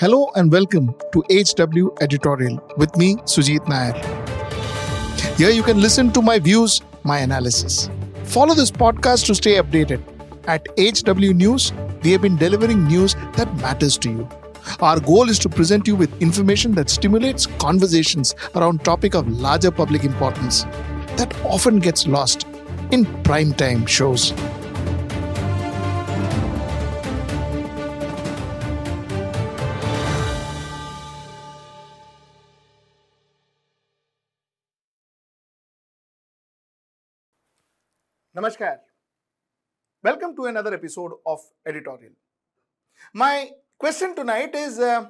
Hello and welcome to HW Editorial with me, Sujit Nair. Here you can listen to my views, my analysis. Follow this podcast to stay updated. At HW News, we have been delivering news that matters to you. Our goal is to present you with information that stimulates conversations around topic of larger public importance that often gets lost in prime time shows. Namaskar. Welcome to another episode of Editorial. My question tonight is uh,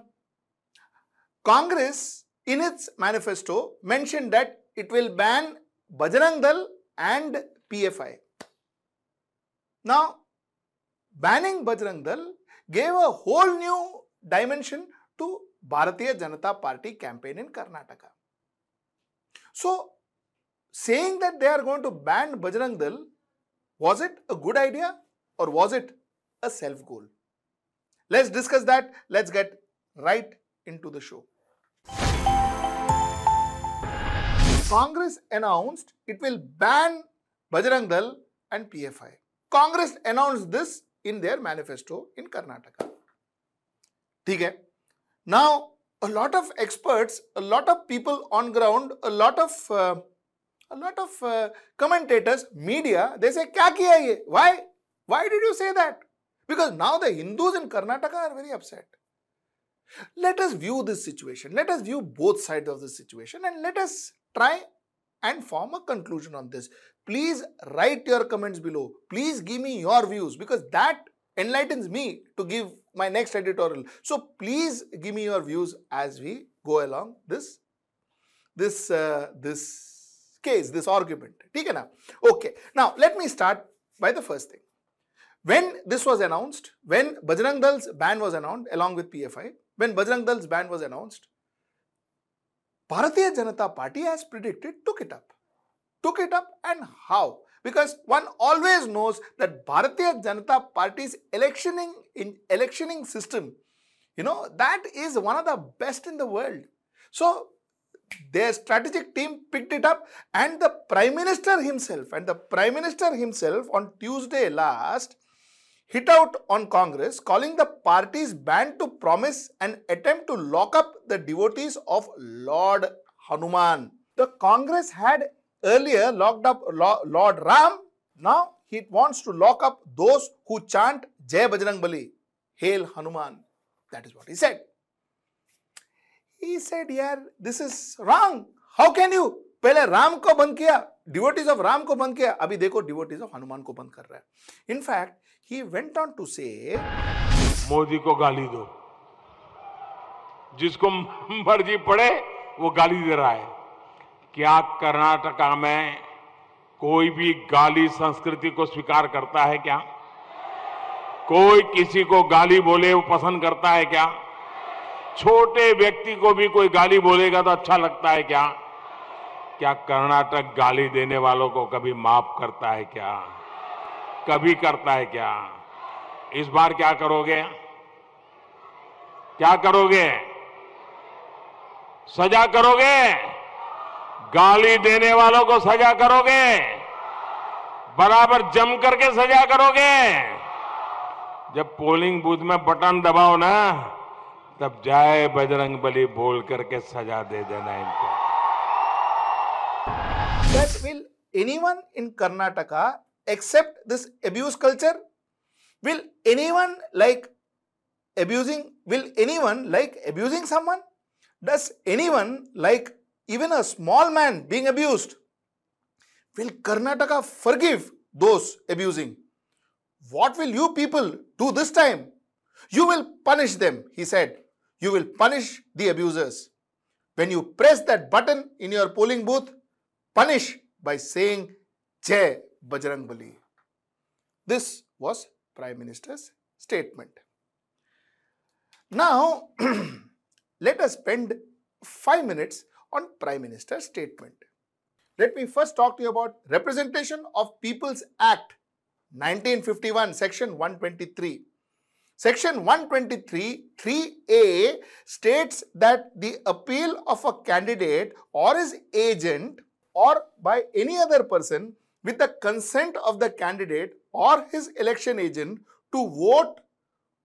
Congress in its manifesto mentioned that it will ban Bajrang Dal and PFI. Now, banning Bajrang Dal gave a whole new dimension to Bharatiya Janata Party campaign in Karnataka. So, saying that they are going to ban Bajrang Dal, was it a good idea or was it a self goal? Let's discuss that. Let's get right into the show. Congress announced it will ban Bajrang Dal and PFI. Congress announced this in their manifesto in Karnataka. Okay. Now, a lot of experts, a lot of people on ground, a lot of uh, a lot of uh, commentators, media, they say, Kya kiya ye? Why? Why did you say that? Because now the Hindus in Karnataka are very upset. Let us view this situation. Let us view both sides of the situation and let us try and form a conclusion on this. Please write your comments below. Please give me your views because that enlightens me to give my next editorial. So please give me your views as we go along this this uh, this case, this argument. Okay, now, okay. Now, let me start by the first thing. When this was announced, when Bajrang Dal's ban was announced along with PFI, when Bajrang Dal's ban was announced, Bharatiya Janata Party as predicted took it up. Took it up and how? Because one always knows that Bharatiya Janata Party's electioning in electioning system, you know, that is one of the best in the world. So their strategic team picked it up and the prime minister himself and the prime minister himself on tuesday last hit out on congress calling the party's ban to promise an attempt to lock up the devotees of lord hanuman. The congress had earlier locked up lord ram. Now he wants to lock up those who chant jai bajrangbali hail hanuman. That is what he said he said, यार this is wrong. How can you? पहले राम को बंद किया devotees of Ram को बंद किया। अभी देखो डिवोटीज ऑफ़ हनुमान को बंद कर रहा है। In fact he went on to say Modi को गाली दो। जिसको मर्ज़ी पड़े वो गाली दे रहा है। क्या कर्नाटका में कोई भी गाली संस्कृति को स्वीकार करता है क्या? कोई किसी को गाली बोले वो पसंद करता है क्या? छोटे व्यक्ति को भी कोई गाली बोलेगा तो अच्छा लगता है क्या? क्या कर्नाटक गाली देने वालों को कभी माफ़ करता है क्या? कभी करता है क्या? इस बार क्या करोगे? क्या करोगे? सजा करोगे? गाली देने वालों को सजा करोगे? बराबर जम करके सजा करोगे? जब पोलिंग बूथ में बटन दबाओ ना तब जय बजरंग बली बोल करके सजा दे देना इनको that will anyone in karnataka accept this abuse culture will anyone like abusing will anyone like abusing someone does anyone like even a small man being abused will karnataka forgive those abusing what will you people do this time you will punish them he said you will punish the abusers. When you press that button in your polling booth, punish by saying Jai Bajrang Bali. This was Prime Minister's statement. Now, let us spend five minutes on Prime Minister's statement. Let me first talk to you about Representation of People's Act 1951, Section 123. Section 123 3A states that the appeal of a candidate or his agent or by any other person with the consent of the candidate or his election agent to vote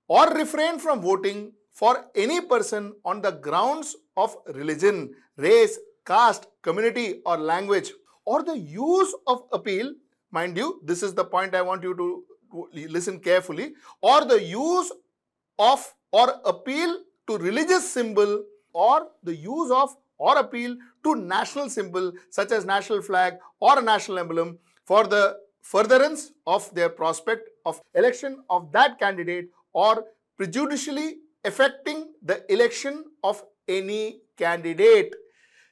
or refrain from voting for any person on the grounds of religion, race, caste, community, or language, or the use of appeal. Mind you, this is the point I want you to listen carefully, or the use of or appeal to religious symbol, or the use of or appeal to national symbol such as national flag or a national emblem for the furtherance of their prospect of election of that candidate or prejudicially affecting the election of any candidate.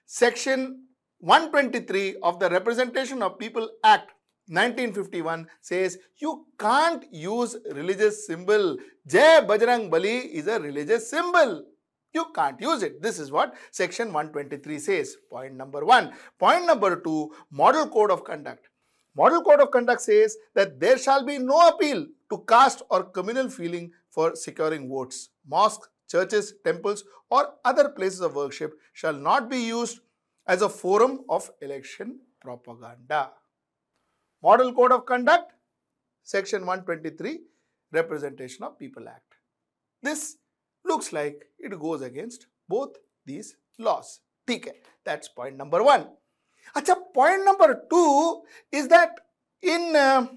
Section 123 of the Representation of People Act 1951 says you can't use religious symbol. Jai Bajrang Bali is a religious symbol. You can't use it. This is what section 123 says. Point number one. Point number two, model code of conduct. Model code of conduct says that there shall be no appeal to caste or communal feeling for securing votes. Mosques, churches, temples, or other places of worship shall not be used as a forum of election propaganda. Model Code of Conduct, Section 123, Representation of People Act. This looks like it goes against both these laws. Okay, that's point number one. Acha, point number two is that in uh,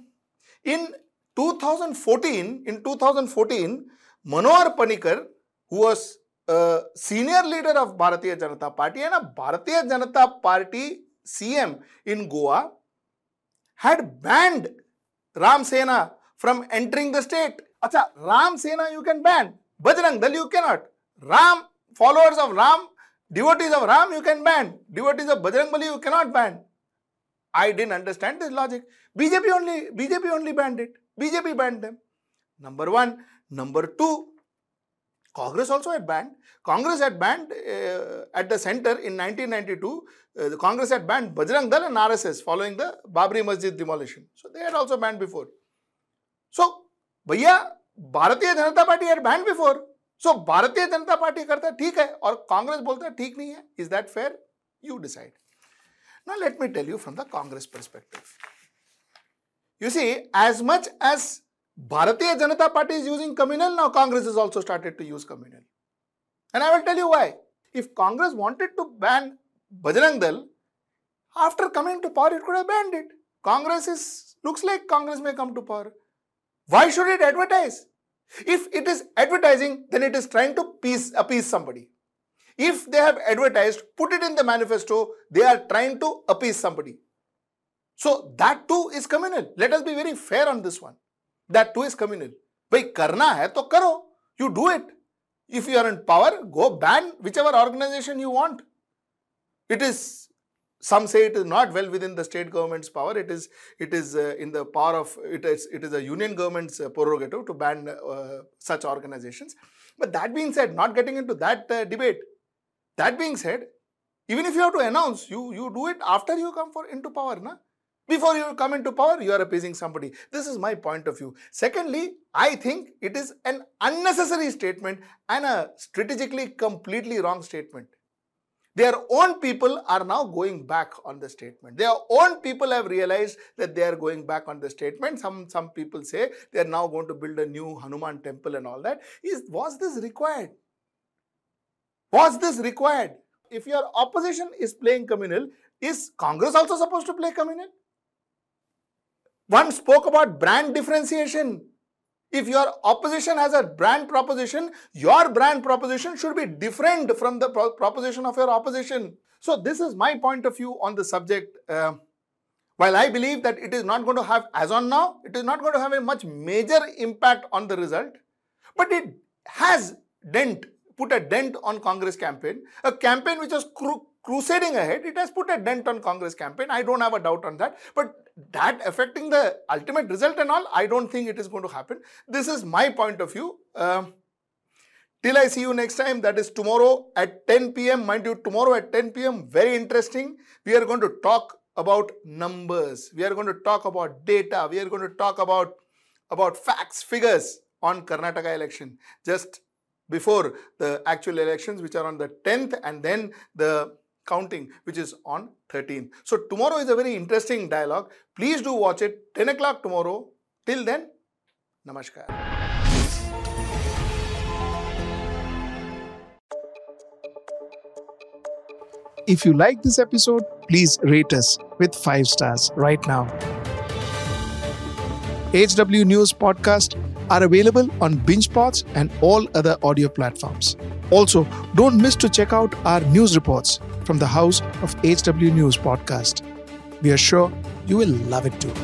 in 2014, in 2014, Manohar Parrikar, who was a senior leader of Bharatiya Janata Party and a Bharatiya Janata Party CM in Goa, had banned Ram Sena from entering the state. Acha, Ram Sena you can ban. Bajrang Dal you cannot. Ram, followers of Ram, devotees of Ram you can ban. Devotees of Bajrang Bali you cannot ban. I didn't understand this logic. BJP only, BJP only banned it. BJP banned them. Number one. Number two, Congress also had banned. Congress had banned uh, at the center in 1992. Uh, the Congress had banned Bajrang Dal and RSS following the Babri Masjid demolition. So they had also banned before. So, भैया Bharatiya Janata party had banned before. So Bharatiya Janata party करता है ठीक है और कांग्रेस बोलता है ठीक नहीं है is that fair you decide now let me tell you from the congress perspective you see as much as bharatiya janata party is using communal now congress has also started to use communal and i will tell you why if congress wanted to ban bajrang dal after coming to power it could have banned it congress is looks like congress may come to power why should it advertise if it is advertising, then it is trying to appease, appease somebody. If they have advertised, put it in the manifesto, they are trying to appease somebody. So that too is communal. Let us be very fair on this one That too is communal. भाई करना है तो करो you do it if you are in power go ban whichever organization you want it is some say it is not well within the state government's power. It is it is uh, in the power of it is it is a union government's uh, prerogative to ban uh, such organizations. But that being said, not getting into that uh, debate. That being said, even if you have to announce, you you do it after you come for into power, na. Before you come into power, you are appeasing somebody. This is my point of view. Secondly, I think it is an unnecessary statement and a strategically completely wrong statement. Their own people are now going back on the statement. Their own people have realized that they are going back on the statement. Some, some people say they are now going to build a new Hanuman temple and all that. Is, was this required? Was this required? If your opposition is playing communal, is Congress also supposed to play communal? One spoke about brand differentiation. If your opposition has a brand proposition, your brand proposition should be different from the pro proposition of your opposition. So this is my point of view on the subject. Uh, while I believe that it is not going to have, as on now, it is not going to have a much major impact on the result, but it has dent, put a dent on Congress campaign, a campaign which was crusading ahead, it has put a dent on Congress campaign. I don't have a doubt on that. But that affecting the ultimate result and all, I don't think it is going to happen. This is my point of view. Um, till I see you next time, that is tomorrow at 10 p.m. Mind you, tomorrow at 10 p.m., very interesting. We are going to talk about numbers. We are going to talk about data. We are going to talk about, about facts, figures. on Karnataka election just before the actual elections, which are on the 10th, and then the counting, which is on 13th. So tomorrow is a very interesting dialogue. Please do watch it 10 o'clock tomorrow. Till then, namaskar. If you like this episode, please rate us with 5 stars right now. HW News Podcast are available on BingePods and all other audio platforms. Also, don't miss to check out our news reports from the house of HW News Podcast. We are sure you will love it too.